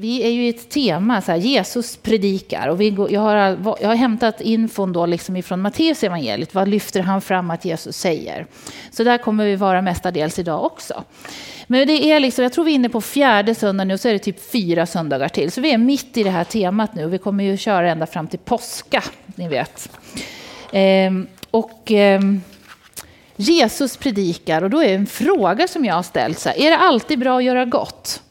vi är ju i ett tema, så här, Jesus predikar. Och vi går, jag, har, jag har hämtat infon då liksom ifrån Matteus evangeliet. Vad lyfter han fram att Jesus säger? Så där kommer vi vara mestadels idag också. Men det är liksom, jag tror vi är inne på fjärde söndagen nu, och så är det typ fyra söndagar till. Så vi är mitt i det här temat nu. Vi kommer ju köra ända fram till påska, ni vet. Ehm, och ehm, Jesus predikar, och då är en fråga som jag har ställt så här, är det alltid bra att göra gott?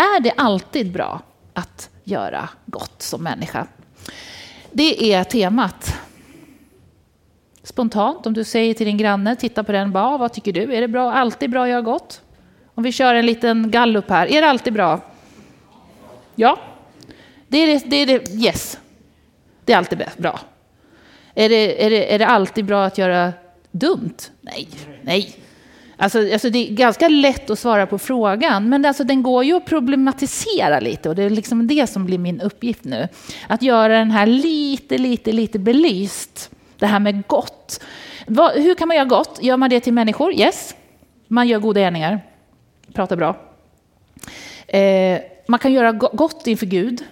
Är det alltid bra att göra gott som människa? Det är temat. Spontant, om du säger till din granne, titta på den, bara, ah, vad tycker du? Är det bra, alltid bra att göra gott? Om vi kör en liten gallup här, är det alltid bra? Ja, det är det, det, är det yes. Det är alltid bra. Är det, är, det, är det alltid bra att göra dumt? Nej, nej. Alltså, alltså det är ganska lätt att svara på frågan, men alltså den går ju att problematisera lite och det är liksom det som blir min uppgift nu. Att göra den här lite, lite, lite belyst. Det här med gott. Vad, hur kan man göra gott? Gör man det till människor? Yes. Man gör goda gärningar. Pratar bra. Eh, man kan göra gott inför Gud.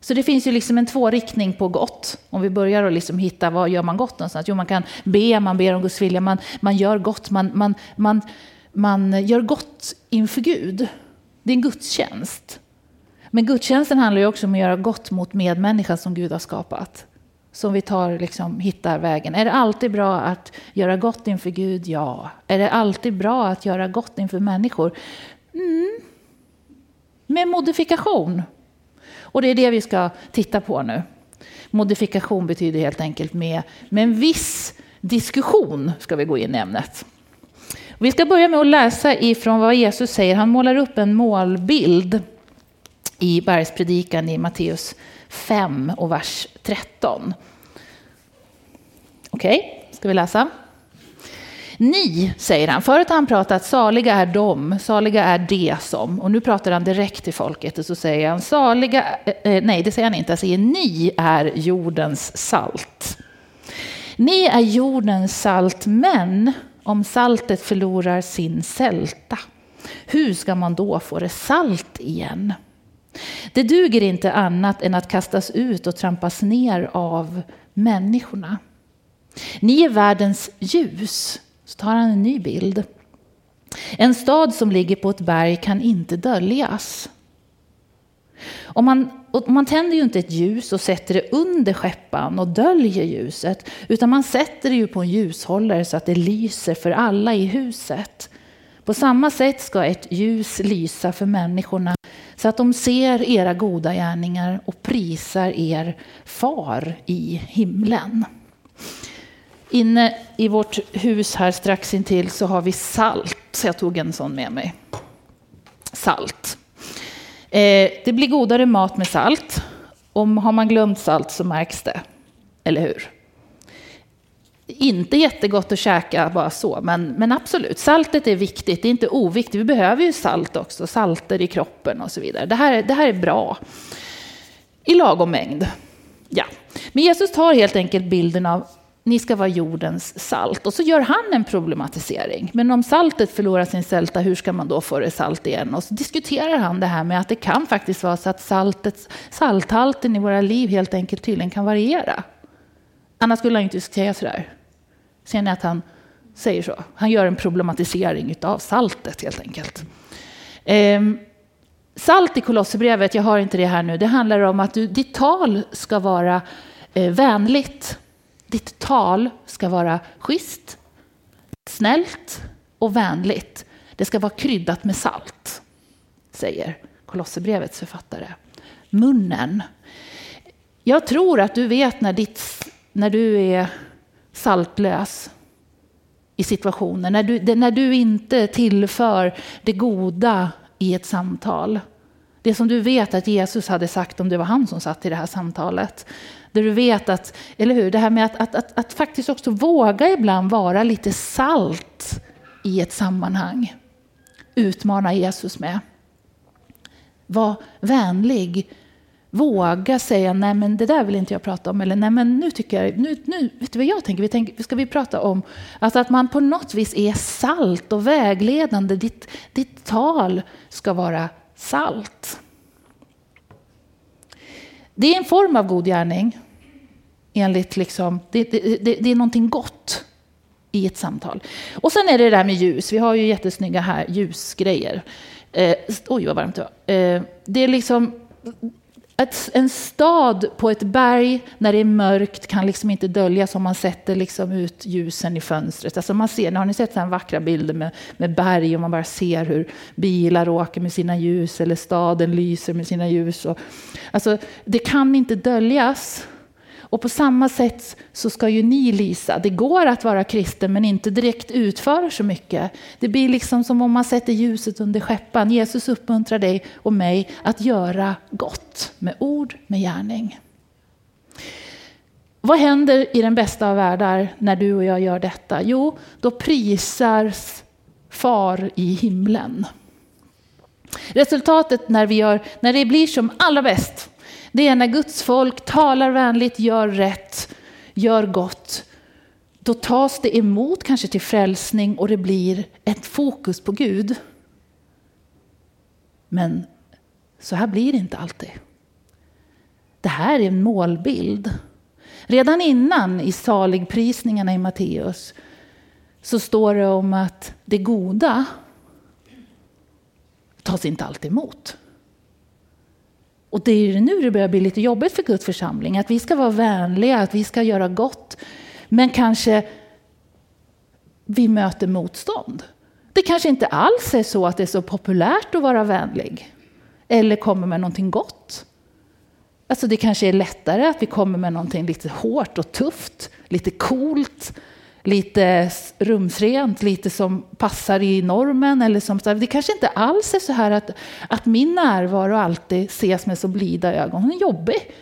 Så det finns ju liksom en tvåriktning på gott. Om vi börjar att liksom hitta vad gör man gott någonstans? Jo, man kan be, man ber om Guds vilja, man, man gör gott, man, man, man, man gör gott inför Gud. Det är en gudstjänst. Men gudstjänsten handlar ju också om att göra gott mot medmänniskan som Gud har skapat. Som vi tar, liksom, hittar vägen. Är det alltid bra att göra gott inför Gud? Ja. Är det alltid bra att göra gott inför människor? Mm. Med modifikation. Och det är det vi ska titta på nu. Modifikation betyder helt enkelt med, med en viss diskussion ska vi gå in i ämnet. Vi ska börja med att läsa ifrån vad Jesus säger. Han målar upp en målbild i bergspredikan i Matteus 5 och vers 13. Okej, okay, ska vi läsa? Ni, säger han. Förut har han pratat saliga är de, saliga är de som. Och nu pratar han direkt till folket och så säger han saliga, eh, eh, nej det säger han inte, han säger ni är jordens salt. Ni är jordens salt, men om saltet förlorar sin sälta, hur ska man då få det salt igen? Det duger inte annat än att kastas ut och trampas ner av människorna. Ni är världens ljus. Så tar han en ny bild. En stad som ligger på ett berg kan inte döljas. Och man, och man tänder ju inte ett ljus och sätter det under skeppan och döljer ljuset, utan man sätter det ju på en ljushållare så att det lyser för alla i huset. På samma sätt ska ett ljus lysa för människorna så att de ser era goda gärningar och prisar er far i himlen. Inne i vårt hus här strax intill så har vi salt. Så jag tog en sån med mig. Salt. Eh, det blir godare mat med salt. Om har man glömt salt så märks det. Eller hur? Inte jättegott att käka bara så, men, men absolut. Saltet är viktigt, det är inte oviktigt. Vi behöver ju salt också, salter i kroppen och så vidare. Det här, det här är bra. I lagom mängd. Ja. Men Jesus tar helt enkelt bilden av ni ska vara jordens salt. Och så gör han en problematisering. Men om saltet förlorar sin sälta, hur ska man då få det salt igen? Och så diskuterar han det här med att det kan faktiskt vara så att saltets, salthalten i våra liv helt enkelt tydligen kan variera. Annars skulle han inte säga sådär. Ser ni att han säger så? Han gör en problematisering av saltet helt enkelt. Ehm, salt i Kolosserbrevet, jag har inte det här nu, det handlar om att du, ditt tal ska vara eh, vänligt ditt tal ska vara schysst, snällt och vänligt. Det ska vara kryddat med salt, säger Kolosserbrevets författare. Munnen. Jag tror att du vet när, ditt, när du är saltlös i situationer, när du, när du inte tillför det goda i ett samtal. Det som du vet att Jesus hade sagt om det var han som satt i det här samtalet. Där du vet att, eller hur, det här med att, att, att, att faktiskt också våga ibland vara lite salt i ett sammanhang. Utmana Jesus med. Var vänlig. Våga säga nej men det där vill inte jag prata om. Eller nej men nu tycker jag, nu, nu vet du vad jag tänker? Vi tänker, ska vi prata om alltså att man på något vis är salt och vägledande. Ditt, ditt tal ska vara salt. Det är en form av god gärning. Enligt liksom, det, det, det, det är någonting gott i ett samtal. Och sen är det det där med ljus. Vi har ju jättesnygga här ljusgrejer. Eh, oj, vad varmt det var. Eh, det är liksom ett, en stad på ett berg när det är mörkt kan liksom inte döljas om man sätter liksom ut ljusen i fönstret. Alltså man ser, har ni sett så vackra bilder med, med berg och man bara ser hur bilar åker med sina ljus eller staden lyser med sina ljus. Och, alltså, det kan inte döljas. Och på samma sätt så ska ju ni lysa. Det går att vara kristen men inte direkt utföra så mycket. Det blir liksom som om man sätter ljuset under skeppan. Jesus uppmuntrar dig och mig att göra gott med ord, med gärning. Vad händer i den bästa av världar när du och jag gör detta? Jo, då prisas far i himlen. Resultatet när, vi gör, när det blir som allra bäst, det är när Guds folk talar vänligt, gör rätt, gör gott. Då tas det emot kanske till frälsning och det blir ett fokus på Gud. Men så här blir det inte alltid. Det här är en målbild. Redan innan i saligprisningarna i Matteus så står det om att det goda tas inte alltid emot. Och det är nu det börjar bli lite jobbigt för Guds församling. Att vi ska vara vänliga, att vi ska göra gott. Men kanske vi möter motstånd. Det kanske inte alls är så att det är så populärt att vara vänlig. Eller kommer med någonting gott. Alltså det kanske är lättare att vi kommer med någonting lite hårt och tufft, lite coolt, lite rumsrent, lite som passar i normen. Eller som, det kanske inte alls är så här att, att min närvaro alltid ses med så blida ögon. Hon är jobbig.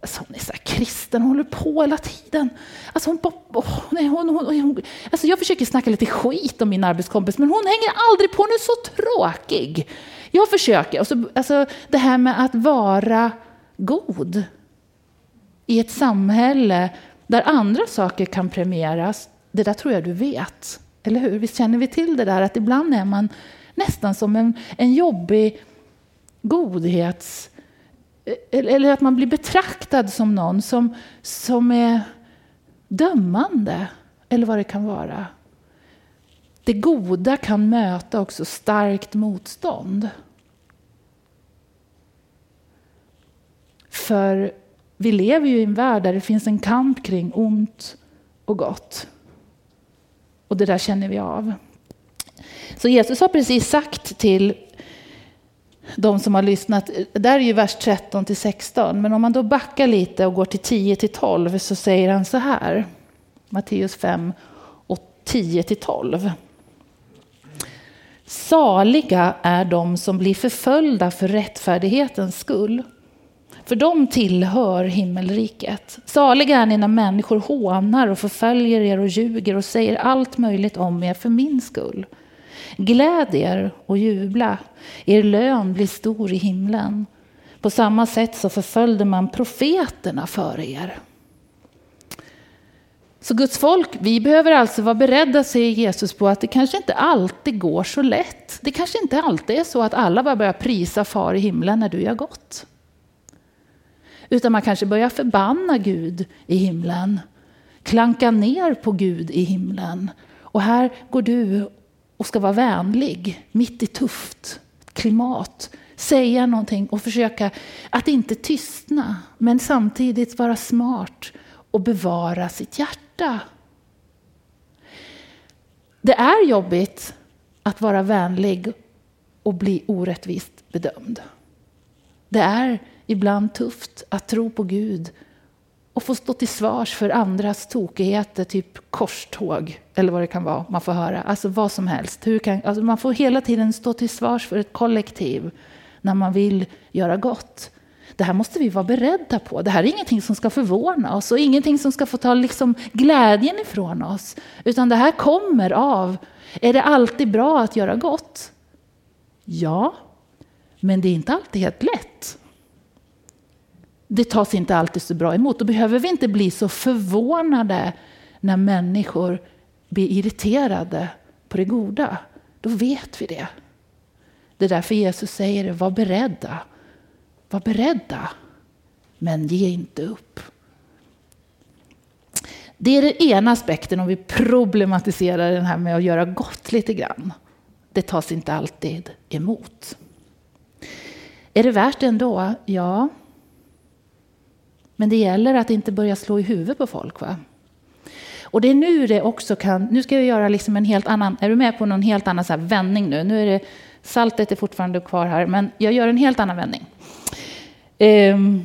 Alltså hon är så här kristen, hon håller på hela tiden. Alltså hon, oh, nej, hon, hon, hon, alltså jag försöker snacka lite skit om min arbetskompis, men hon hänger aldrig på. Hon är så tråkig. Jag försöker. Alltså, alltså det här med att vara god i ett samhälle där andra saker kan premieras det där tror jag du vet. Eller hur? Visst känner vi till det där att ibland är man nästan som en, en jobbig godhets... E-, eller att man blir betraktad som någon som, som är dömande. Eller vad det kan vara. Det goda kan möta också starkt motstånd. För vi lever ju i en värld där det finns en kamp kring ont och gott. Och det där känner vi av. Så Jesus har precis sagt till de som har lyssnat, där är ju vers 13 till 16, men om man då backar lite och går till 10 till 12 så säger han så här, Matteus 5 och 10 till 12. Saliga är de som blir förföljda för rättfärdighetens skull för de tillhör himmelriket. Saliga är ni när människor hånar och förföljer er och ljuger och säger allt möjligt om er för min skull. Gläd er och jubla, er lön blir stor i himlen. På samma sätt så förföljde man profeterna före er. Så Guds folk, vi behöver alltså vara beredda, säger Jesus, på att det kanske inte alltid går så lätt. Det kanske inte alltid är så att alla bara börjar prisa far i himlen när du gör gott. Utan man kanske börjar förbanna Gud i himlen. Klanka ner på Gud i himlen. Och här går du och ska vara vänlig mitt i tufft klimat. Säga någonting och försöka att inte tystna. Men samtidigt vara smart och bevara sitt hjärta. Det är jobbigt att vara vänlig och bli orättvist bedömd. Det är ibland tufft att tro på Gud och få stå till svars för andras tokigheter, typ korståg eller vad det kan vara man får höra. Alltså vad som helst. Hur kan, alltså man får hela tiden stå till svars för ett kollektiv när man vill göra gott. Det här måste vi vara beredda på. Det här är ingenting som ska förvåna oss och ingenting som ska få ta liksom glädjen ifrån oss. Utan det här kommer av, är det alltid bra att göra gott? Ja, men det är inte alltid helt lätt det tas inte alltid så bra emot. Då behöver vi inte bli så förvånade när människor blir irriterade på det goda. Då vet vi det. Det är därför Jesus säger var beredda. Var beredda. Men ge inte upp. Det är den ena aspekten om vi problematiserar den här med att göra gott lite grann. Det tas inte alltid emot. Är det värt det ändå? Ja. Men det gäller att inte börja slå i huvudet på folk. Va? Och det är nu det också kan, nu ska jag göra liksom en helt annan, är du med på någon helt annan så vändning nu? Nu är det, saltet är fortfarande kvar här, men jag gör en helt annan vändning. Um,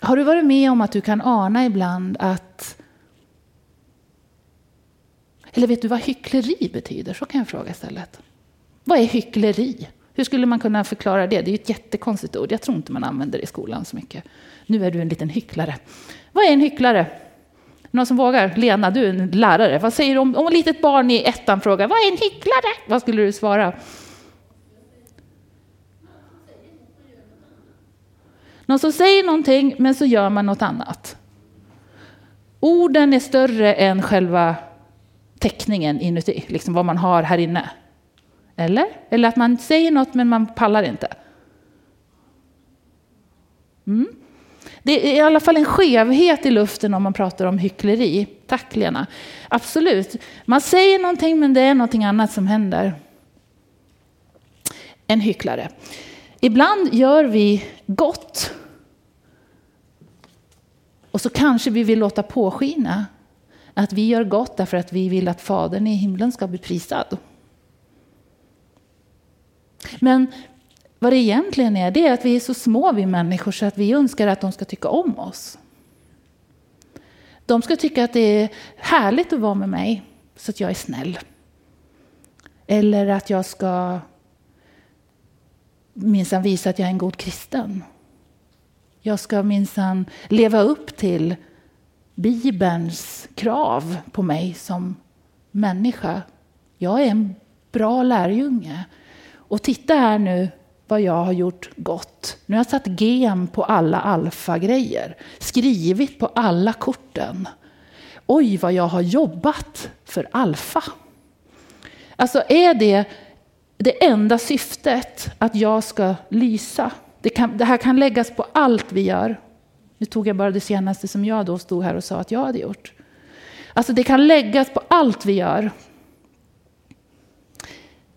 har du varit med om att du kan ana ibland att... Eller vet du vad hyckleri betyder? Så kan jag fråga istället. Vad är hyckleri? Hur skulle man kunna förklara det? Det är ju ett jättekonstigt ord. Jag tror inte man använder det i skolan så mycket. Nu är du en liten hycklare. Vad är en hycklare? Någon som vågar? Lena, du är en lärare. Vad säger du om, om ett litet barn i ettan frågar vad är en hycklare? Vad skulle du svara? Någon som säger någonting men så gör man något annat. Orden är större än själva teckningen inuti, liksom vad man har här inne. Eller? Eller att man säger något men man pallar inte. Mm. Det är i alla fall en skevhet i luften om man pratar om hyckleri. Tack Lena. Absolut. Man säger någonting men det är någonting annat som händer. En hycklare. Ibland gör vi gott. Och så kanske vi vill låta påskina att vi gör gott därför att vi vill att Fadern i himlen ska bli prisad. Men vad det egentligen är, det är att vi är så små vi människor så att vi önskar att de ska tycka om oss. De ska tycka att det är härligt att vara med mig så att jag är snäll. Eller att jag ska minsann visa att jag är en god kristen. Jag ska minsann leva upp till Bibelns krav på mig som människa. Jag är en bra lärjunge. Och titta här nu vad jag har gjort gott. Nu har jag satt gem på alla alfa-grejer. Skrivit på alla korten. Oj, vad jag har jobbat för alfa. Alltså är det det enda syftet att jag ska lysa? Det, kan, det här kan läggas på allt vi gör. Nu tog jag bara det senaste som jag då stod här och sa att jag hade gjort. Alltså det kan läggas på allt vi gör.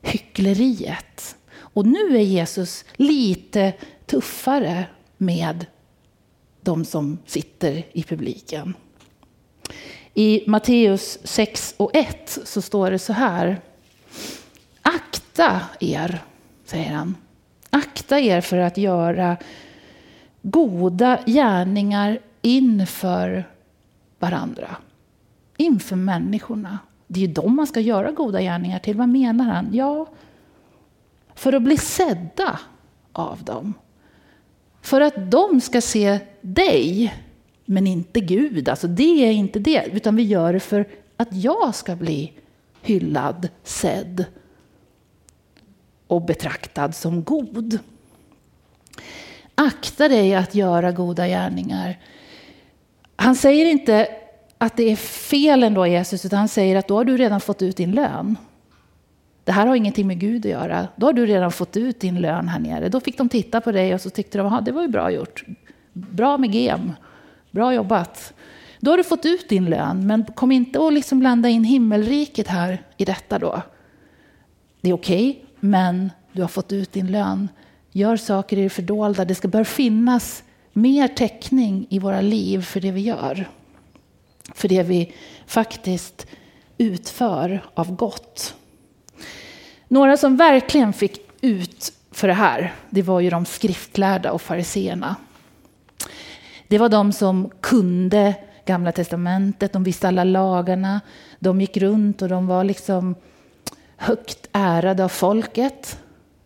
Hyckleriet. Och nu är Jesus lite tuffare med de som sitter i publiken. I Matteus 6 och 1 så står det så här. Akta er, säger han. Akta er för att göra goda gärningar inför varandra. Inför människorna. Det är ju dem man ska göra goda gärningar till. Vad menar han? Ja, för att bli sedda av dem. För att de ska se dig, men inte Gud. Alltså det är inte det, utan vi gör det för att jag ska bli hyllad, sedd och betraktad som god. Akta dig att göra goda gärningar. Han säger inte att det är fel ändå Jesus, utan han säger att då har du redan fått ut din lön. Det här har ingenting med Gud att göra. Då har du redan fått ut din lön här nere. Då fick de titta på dig och så tyckte de att det var ju bra gjort. Bra med gem. Bra jobbat. Då har du fått ut din lön, men kom inte och liksom blanda in himmelriket här i detta då. Det är okej, okay, men du har fått ut din lön. Gör saker i det fördolda. Det ska bör finnas mer täckning i våra liv för det vi gör. För det vi faktiskt utför av gott. Några som verkligen fick ut för det här, det var ju de skriftlärda och fariseerna. Det var de som kunde Gamla Testamentet, de visste alla lagarna, de gick runt och de var liksom högt ärade av folket.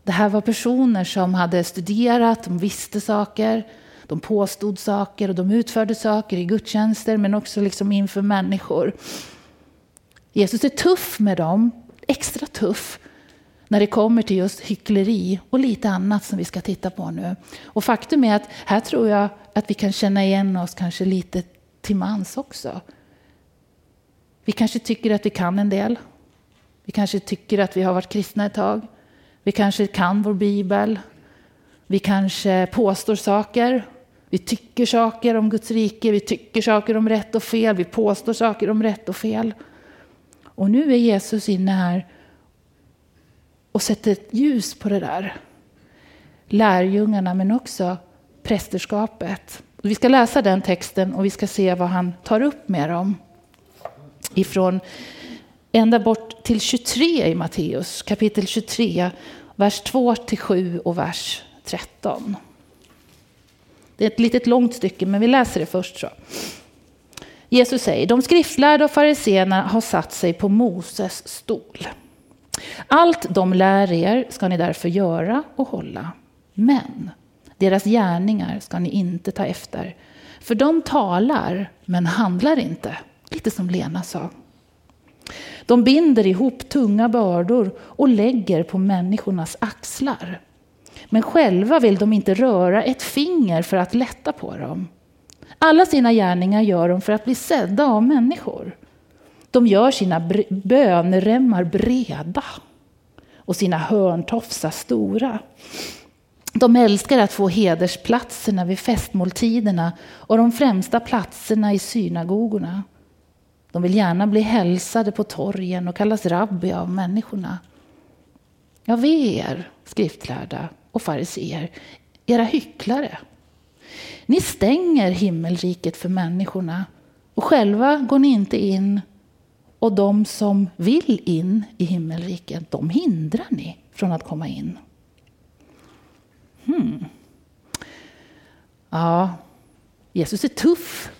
Det här var personer som hade studerat, de visste saker, de påstod saker och de utförde saker i gudstjänster men också liksom inför människor. Jesus är tuff med dem, extra tuff när det kommer till just hyckleri och lite annat som vi ska titta på nu. Och faktum är att här tror jag att vi kan känna igen oss kanske lite till mans också. Vi kanske tycker att vi kan en del. Vi kanske tycker att vi har varit kristna ett tag. Vi kanske kan vår bibel. Vi kanske påstår saker. Vi tycker saker om Guds rike. Vi tycker saker om rätt och fel. Vi påstår saker om rätt och fel. Och nu är Jesus inne här och sätter ett ljus på det där. Lärjungarna men också prästerskapet. Vi ska läsa den texten och vi ska se vad han tar upp med dem. Ifrån ända bort till 23 i Matteus, kapitel 23, vers 2 till 7 och vers 13. Det är ett litet långt stycke, men vi läser det först. så. Jesus säger, de skriftlärda och fariseerna har satt sig på Moses stol. Allt de lär er ska ni därför göra och hålla. Men deras gärningar ska ni inte ta efter. För de talar, men handlar inte. Lite som Lena sa. De binder ihop tunga bördor och lägger på människornas axlar. Men själva vill de inte röra ett finger för att lätta på dem. Alla sina gärningar gör de för att bli sedda av människor. De gör sina böneremmar breda och sina hörntofsar stora. De älskar att få hedersplatserna vid festmåltiderna och de främsta platserna i synagogorna. De vill gärna bli hälsade på torgen och kallas rabbi av människorna. Jag ve er, skriftlärda och fariseer, era hycklare. Ni stänger himmelriket för människorna och själva går ni inte in och de som vill in i himmelriket, de hindrar ni från att komma in. Hmm. Ja, Jesus är tuff.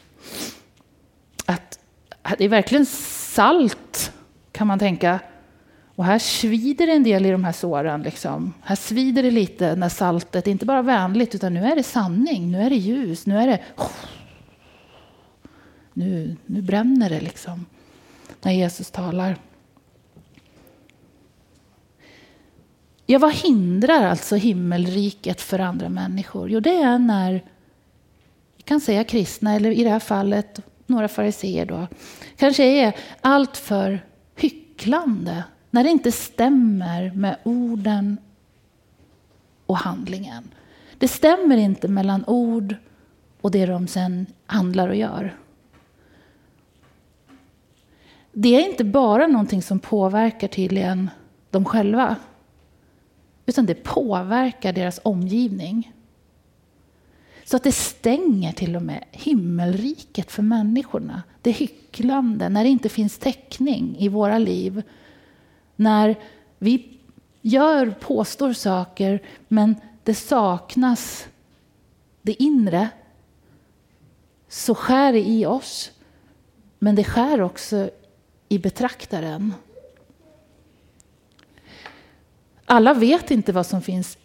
Att, det är verkligen salt, kan man tänka. Och här svider det en del i de här såren. Liksom. Här svider det lite när saltet, inte bara vänligt, utan nu är det sanning, nu är det ljus, nu är det... Nu, nu bränner det liksom, när Jesus talar. Ja, vad hindrar alltså himmelriket för andra människor? Jo, det är när, vi kan säga kristna, eller i det här fallet några fariseer då, kanske är allt för hycklande när det inte stämmer med orden och handlingen. Det stämmer inte mellan ord och det de sen handlar och gör. Det är inte bara någonting som påverkar tydligen dem själva. Utan det påverkar deras omgivning. Så att det stänger till och med himmelriket för människorna. Det hycklande, när det inte finns täckning i våra liv när vi gör, påstår saker, men det saknas det inre, så skär det i oss. Men det skär också i betraktaren. Alla vet inte vad som finns.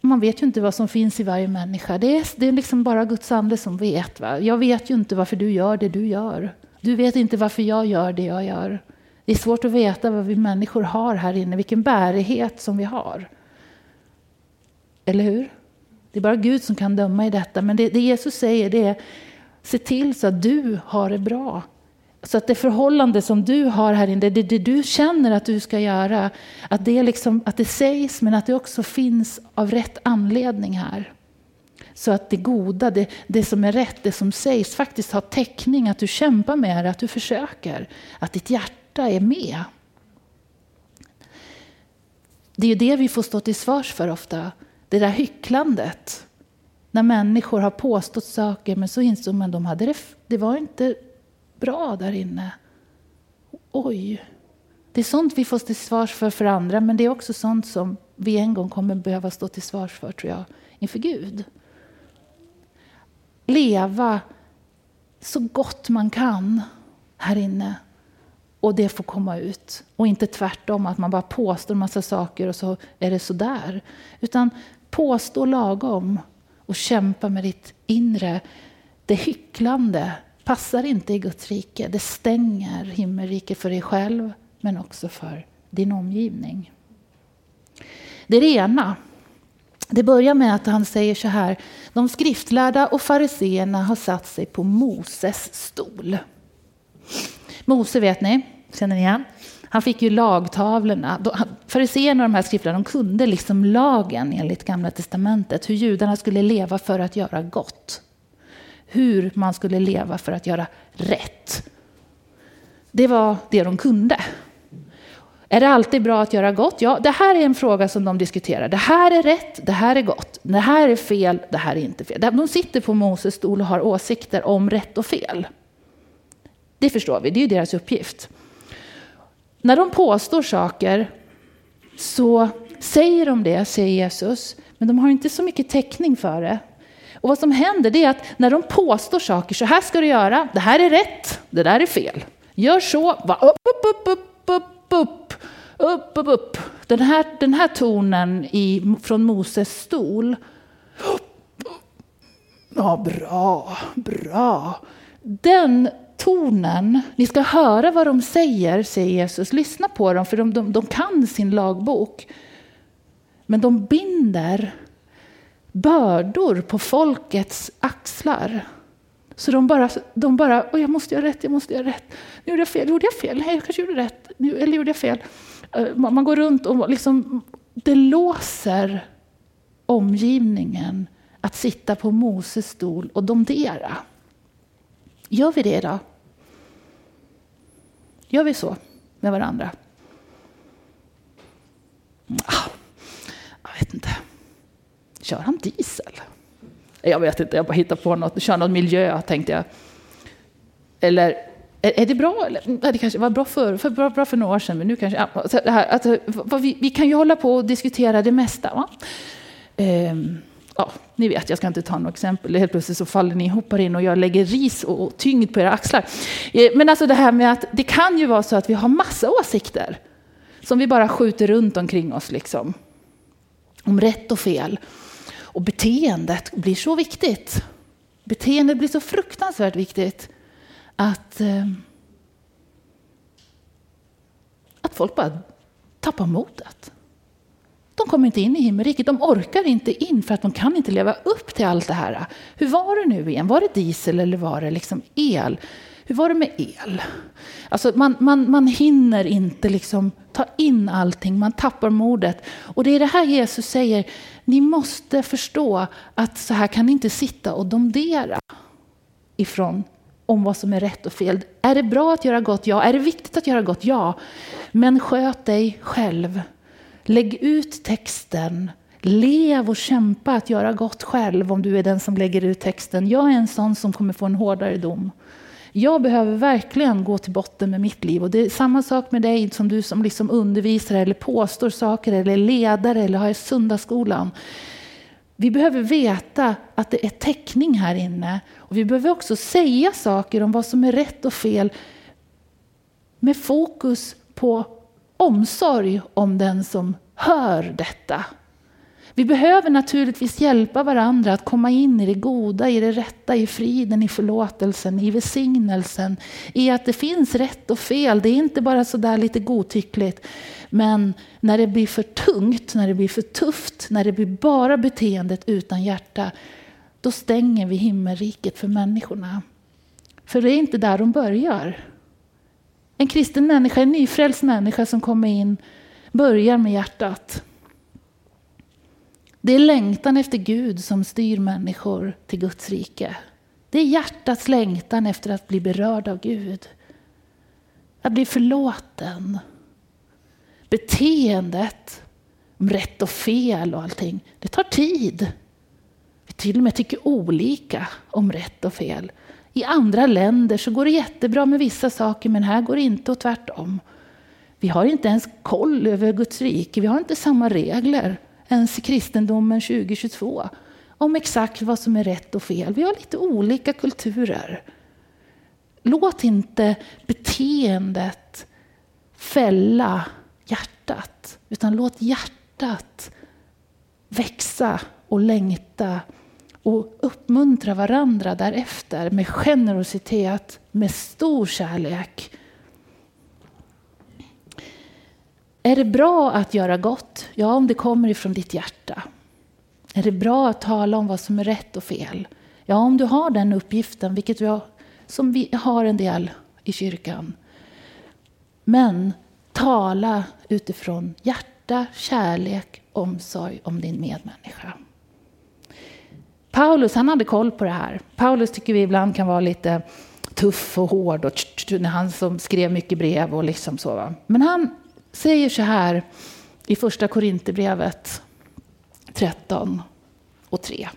Man vet ju inte vad som finns i varje människa. Det är, det är liksom bara Guds ande som vet. Va? Jag vet ju inte varför du gör det du gör. Du vet inte varför jag gör det jag gör. Det är svårt att veta vad vi människor har här inne, vilken bärighet som vi har. Eller hur? Det är bara Gud som kan döma i detta. Men det, det Jesus säger det är, se till så att du har det bra. Så att det förhållande som du har här inne, det, det du känner att du ska göra, att det, liksom, att det sägs men att det också finns av rätt anledning här. Så att det goda, det, det som är rätt, det som sägs faktiskt har täckning, att du kämpar med det, att du försöker. Att ditt hjärta hjärta är med. Det är ju det vi får stå till svars för ofta. Det där hycklandet. När människor har påstått saker men så insåg man att de hade det, det var inte bra där inne. Oj. Det är sånt vi får stå till svars för för andra men det är också sånt som vi en gång kommer behöva stå till svars för tror jag inför Gud. Leva så gott man kan här inne och det får komma ut. Och inte tvärtom, att man bara påstår en massa saker och så är det sådär. Utan påstå lagom och kämpa med ditt inre. Det hycklande passar inte i Guds rike. Det stänger himmelriket för dig själv, men också för din omgivning. Det är det ena. Det börjar med att han säger så här. De skriftlärda och fariseerna har satt sig på Moses stol. Mose vet ni, känner ni igen? Han fick ju lagtavlorna. Fariséerna och de här skrifterna de kunde liksom lagen enligt Gamla Testamentet. Hur judarna skulle leva för att göra gott. Hur man skulle leva för att göra rätt. Det var det de kunde. Är det alltid bra att göra gott? Ja, det här är en fråga som de diskuterar. Det här är rätt, det här är gott. Det här är fel, det här är inte fel. De sitter på Moses stol och har åsikter om rätt och fel. Det förstår vi, det är ju deras uppgift. När de påstår saker så säger de det, säger Jesus, men de har inte så mycket täckning för det. Och vad som händer är att när de påstår saker, så här ska du göra, det här är rätt, det där är fel. Gör så, va, upp, upp, upp, upp, upp, upp, upp, upp, upp. Den här, den här tonen i, från Moses stol. Ja, bra, bra. Den tonen, ni ska höra vad de säger, säger Jesus. Lyssna på dem, för de, de, de kan sin lagbok. Men de binder bördor på folkets axlar. Så de bara, de bara oh, jag måste göra rätt, jag måste göra rätt. Nu gjorde jag fel, gjorde jag fel? Nej, jag kanske gjorde rätt. Nu, eller gjorde jag fel? Eh, man, man går runt och liksom, det låser omgivningen att sitta på Moses stol och domdera. Gör vi det då? Gör vi så med varandra? Ah, jag vet inte. Kör han diesel? Jag vet inte, jag bara hittar på något. Kör någon miljö, tänkte jag. Eller är, är det bra? Eller, det kanske var bra för, för, bra, bra för några år sedan, men nu kanske... Det här, alltså, vi, vi, kan ju hålla på och diskutera det mesta. Va? Ehm, ja, ni vet, jag ska inte ta något exempel. Helt plötsligt så faller ni ihop in och jag lägger ris och tyngd på era axlar. Eh, men alltså det här med att det kan ju vara så att vi har massa åsikter som vi bara skjuter runt omkring oss. Liksom. Om rätt och fel. Och beteendet blir så viktigt. Beteendet blir så fruktansvärt viktigt att, eh, att folk bara tappar modet. De kommer inte in i himmelriket. De orkar inte in för att de kan inte leva upp till allt det här. Hur var det nu igen? Var det diesel eller var det liksom el? Hur var det med el? Alltså man, man, man hinner inte liksom ta in allting, man tappar modet. Och det är det här Jesus säger, ni måste förstå att så här kan ni inte sitta och domdera ifrån om vad som är rätt och fel. Är det bra att göra gott? Ja. Är det viktigt att göra gott? Ja. Men sköt dig själv. Lägg ut texten. Lev och kämpa att göra gott själv om du är den som lägger ut texten. Jag är en sån som kommer få en hårdare dom. Jag behöver verkligen gå till botten med mitt liv. Och det är samma sak med dig som du som liksom undervisar eller påstår saker eller är ledare eller har i söndagsskolan. Vi behöver veta att det är täckning här inne. Och vi behöver också säga saker om vad som är rätt och fel med fokus på omsorg om den som hör detta. Vi behöver naturligtvis hjälpa varandra att komma in i det goda, i det rätta, i friden, i förlåtelsen, i välsignelsen, i att det finns rätt och fel. Det är inte bara sådär lite godtyckligt. Men när det blir för tungt, när det blir för tufft, när det blir bara beteendet utan hjärta, då stänger vi himmelriket för människorna. För det är inte där de börjar. En kristen människa, en nyfrälst människa som kommer in, börjar med hjärtat. Det är längtan efter Gud som styr människor till Guds rike. Det är hjärtats längtan efter att bli berörd av Gud. Att bli förlåten. Beteendet, om rätt och fel och allting, det tar tid. Vi till och med tycker olika om rätt och fel. I andra länder så går det jättebra med vissa saker men här går det inte och tvärtom. Vi har inte ens koll över Guds rike, vi har inte samma regler ens i kristendomen 2022 om exakt vad som är rätt och fel. Vi har lite olika kulturer. Låt inte beteendet fälla hjärtat, utan låt hjärtat växa och längta och uppmuntra varandra därefter med generositet, med stor kärlek Är det bra att göra gott? Ja, om det kommer ifrån ditt hjärta. Är det bra att tala om vad som är rätt och fel? Ja, om du har den uppgiften, vilket vi har, som vi har en del i kyrkan. Men Tala utifrån hjärta, kärlek, omsorg om din medmänniska. Paulus han hade koll på det här. Paulus tycker vi ibland kan vara lite tuff och hård och när han som skrev mycket brev och liksom så. Men han säger så här i första Korinthierbrevet 13 och 3.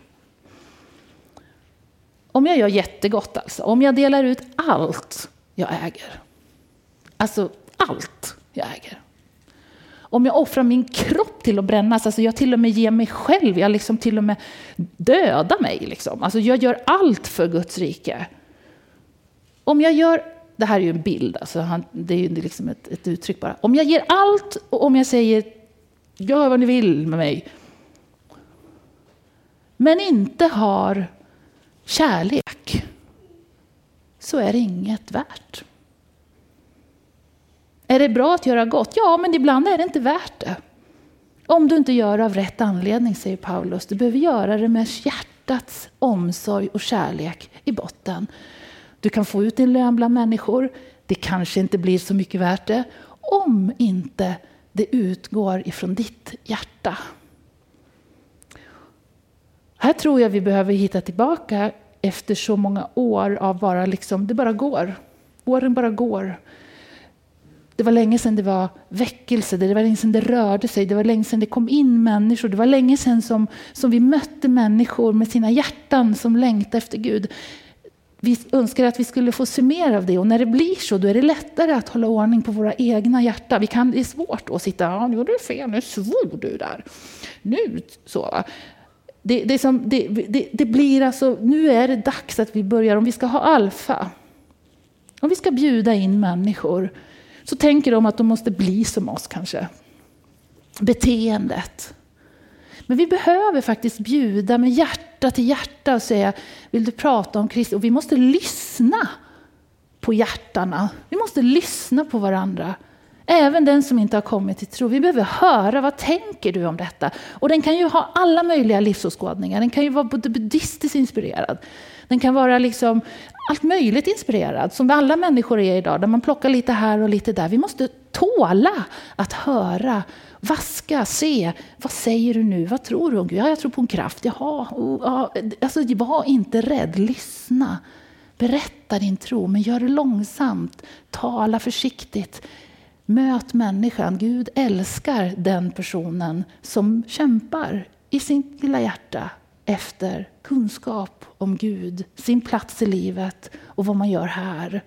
Om jag gör jättegott alltså, om jag delar ut allt jag äger. Alltså allt jag äger. Om jag offrar min kropp till att brännas, alltså jag till och med ger mig själv, jag liksom till och med dödar mig. Liksom. Alltså jag gör allt för Guds rike. Om jag gör, det här är ju en bild, alltså han, det är ju liksom ett, ett uttryck bara. Om jag ger allt och om jag säger gör vad ni vill med mig. Men inte har kärlek så är det inget värt. Är det bra att göra gott? Ja, men ibland är det inte värt det. Om du inte gör det av rätt anledning, säger Paulus. Du behöver göra det med hjärtats omsorg och kärlek i botten. Du kan få ut din lön bland människor. Det kanske inte blir så mycket värt det. Om inte det utgår ifrån ditt hjärta. Här tror jag vi behöver hitta tillbaka efter så många år av bara liksom, det bara går. Åren bara går. Det var länge sedan det var väckelse, det var länge sedan det rörde sig, det var länge sedan det kom in människor. Det var länge sedan som, som vi mötte människor med sina hjärtan som längtade efter Gud. Vi önskar att vi skulle få se mer av det och när det blir så då är det lättare att hålla ordning på våra egna hjärtan. Vi kan, det är svårt att sitta, ja nu gjorde du fel, nu svor du där. Nu så. Det, det, som, det, det, det, blir alltså, nu är det dags att vi börjar, om vi ska ha alfa, om vi ska bjuda in människor, så tänker de att de måste bli som oss kanske. Beteendet. Men vi behöver faktiskt bjuda med hjärta till hjärta och säga, vill du prata om Kristus? Och vi måste lyssna på hjärtana. Vi måste lyssna på varandra. Även den som inte har kommit till tro. Vi behöver höra, vad tänker du om detta? Och den kan ju ha alla möjliga livsåskådningar. Den kan ju vara både buddhistiskt inspirerad. Den kan vara liksom allt möjligt inspirerad, som alla människor är idag, där man plockar lite här och lite där. Vi måste tåla att höra, vaska, se. Vad säger du nu? Vad tror du om Gud? Ja, jag tror på en kraft. Jaha, oh, ja. Alltså, var inte rädd, lyssna. Berätta din tro, men gör det långsamt. Tala försiktigt. Möt människan. Gud älskar den personen som kämpar i sitt lilla hjärta efter kunskap om Gud, sin plats i livet och vad man gör här.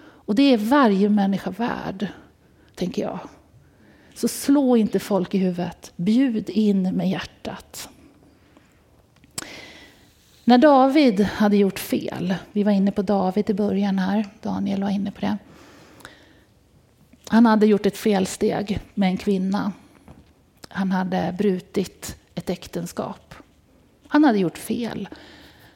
Och det är varje människa värd, tänker jag. Så slå inte folk i huvudet. Bjud in med hjärtat. När David hade gjort fel, vi var inne på David i början här, Daniel var inne på det. Han hade gjort ett felsteg med en kvinna. Han hade brutit ett äktenskap. Han hade gjort fel.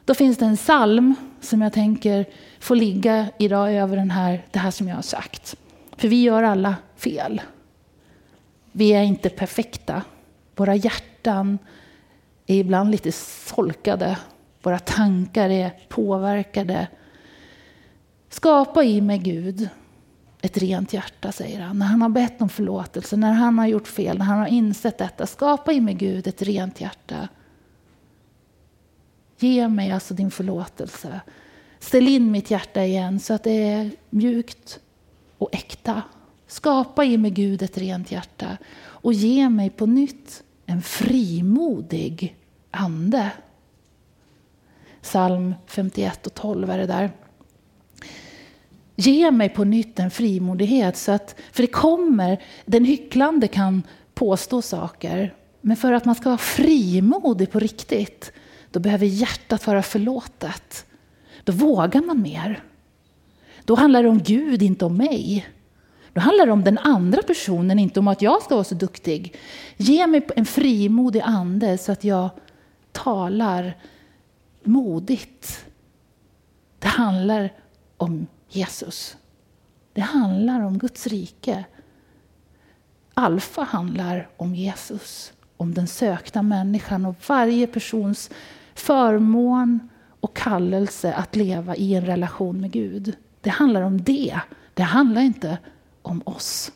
Då finns det en psalm som jag tänker får ligga idag över den här, det här som jag har sagt. För vi gör alla fel. Vi är inte perfekta. Våra hjärtan är ibland lite solkade. Våra tankar är påverkade. Skapa i mig Gud ett rent hjärta, säger han. När han har bett om förlåtelse, när han har gjort fel, när han har insett detta. Skapa i mig Gud ett rent hjärta. Ge mig alltså din förlåtelse. Ställ in mitt hjärta igen så att det är mjukt och äkta. Skapa i mig Gud ett rent hjärta och ge mig på nytt en frimodig ande. Psalm 51 och 12 är det där. Ge mig på nytt en frimodighet. Så att, för det kommer, den hycklande kan påstå saker. Men för att man ska vara frimodig på riktigt, då behöver hjärtat vara förlåtet. Då vågar man mer. Då handlar det om Gud, inte om mig. Då handlar det om den andra personen, inte om att jag ska vara så duktig. Ge mig en frimodig ande så att jag talar modigt. Det handlar om Jesus. Det handlar om Guds rike. Alfa handlar om Jesus, om den sökta människan och varje persons förmån och kallelse att leva i en relation med Gud. Det handlar om det. Det handlar inte om oss.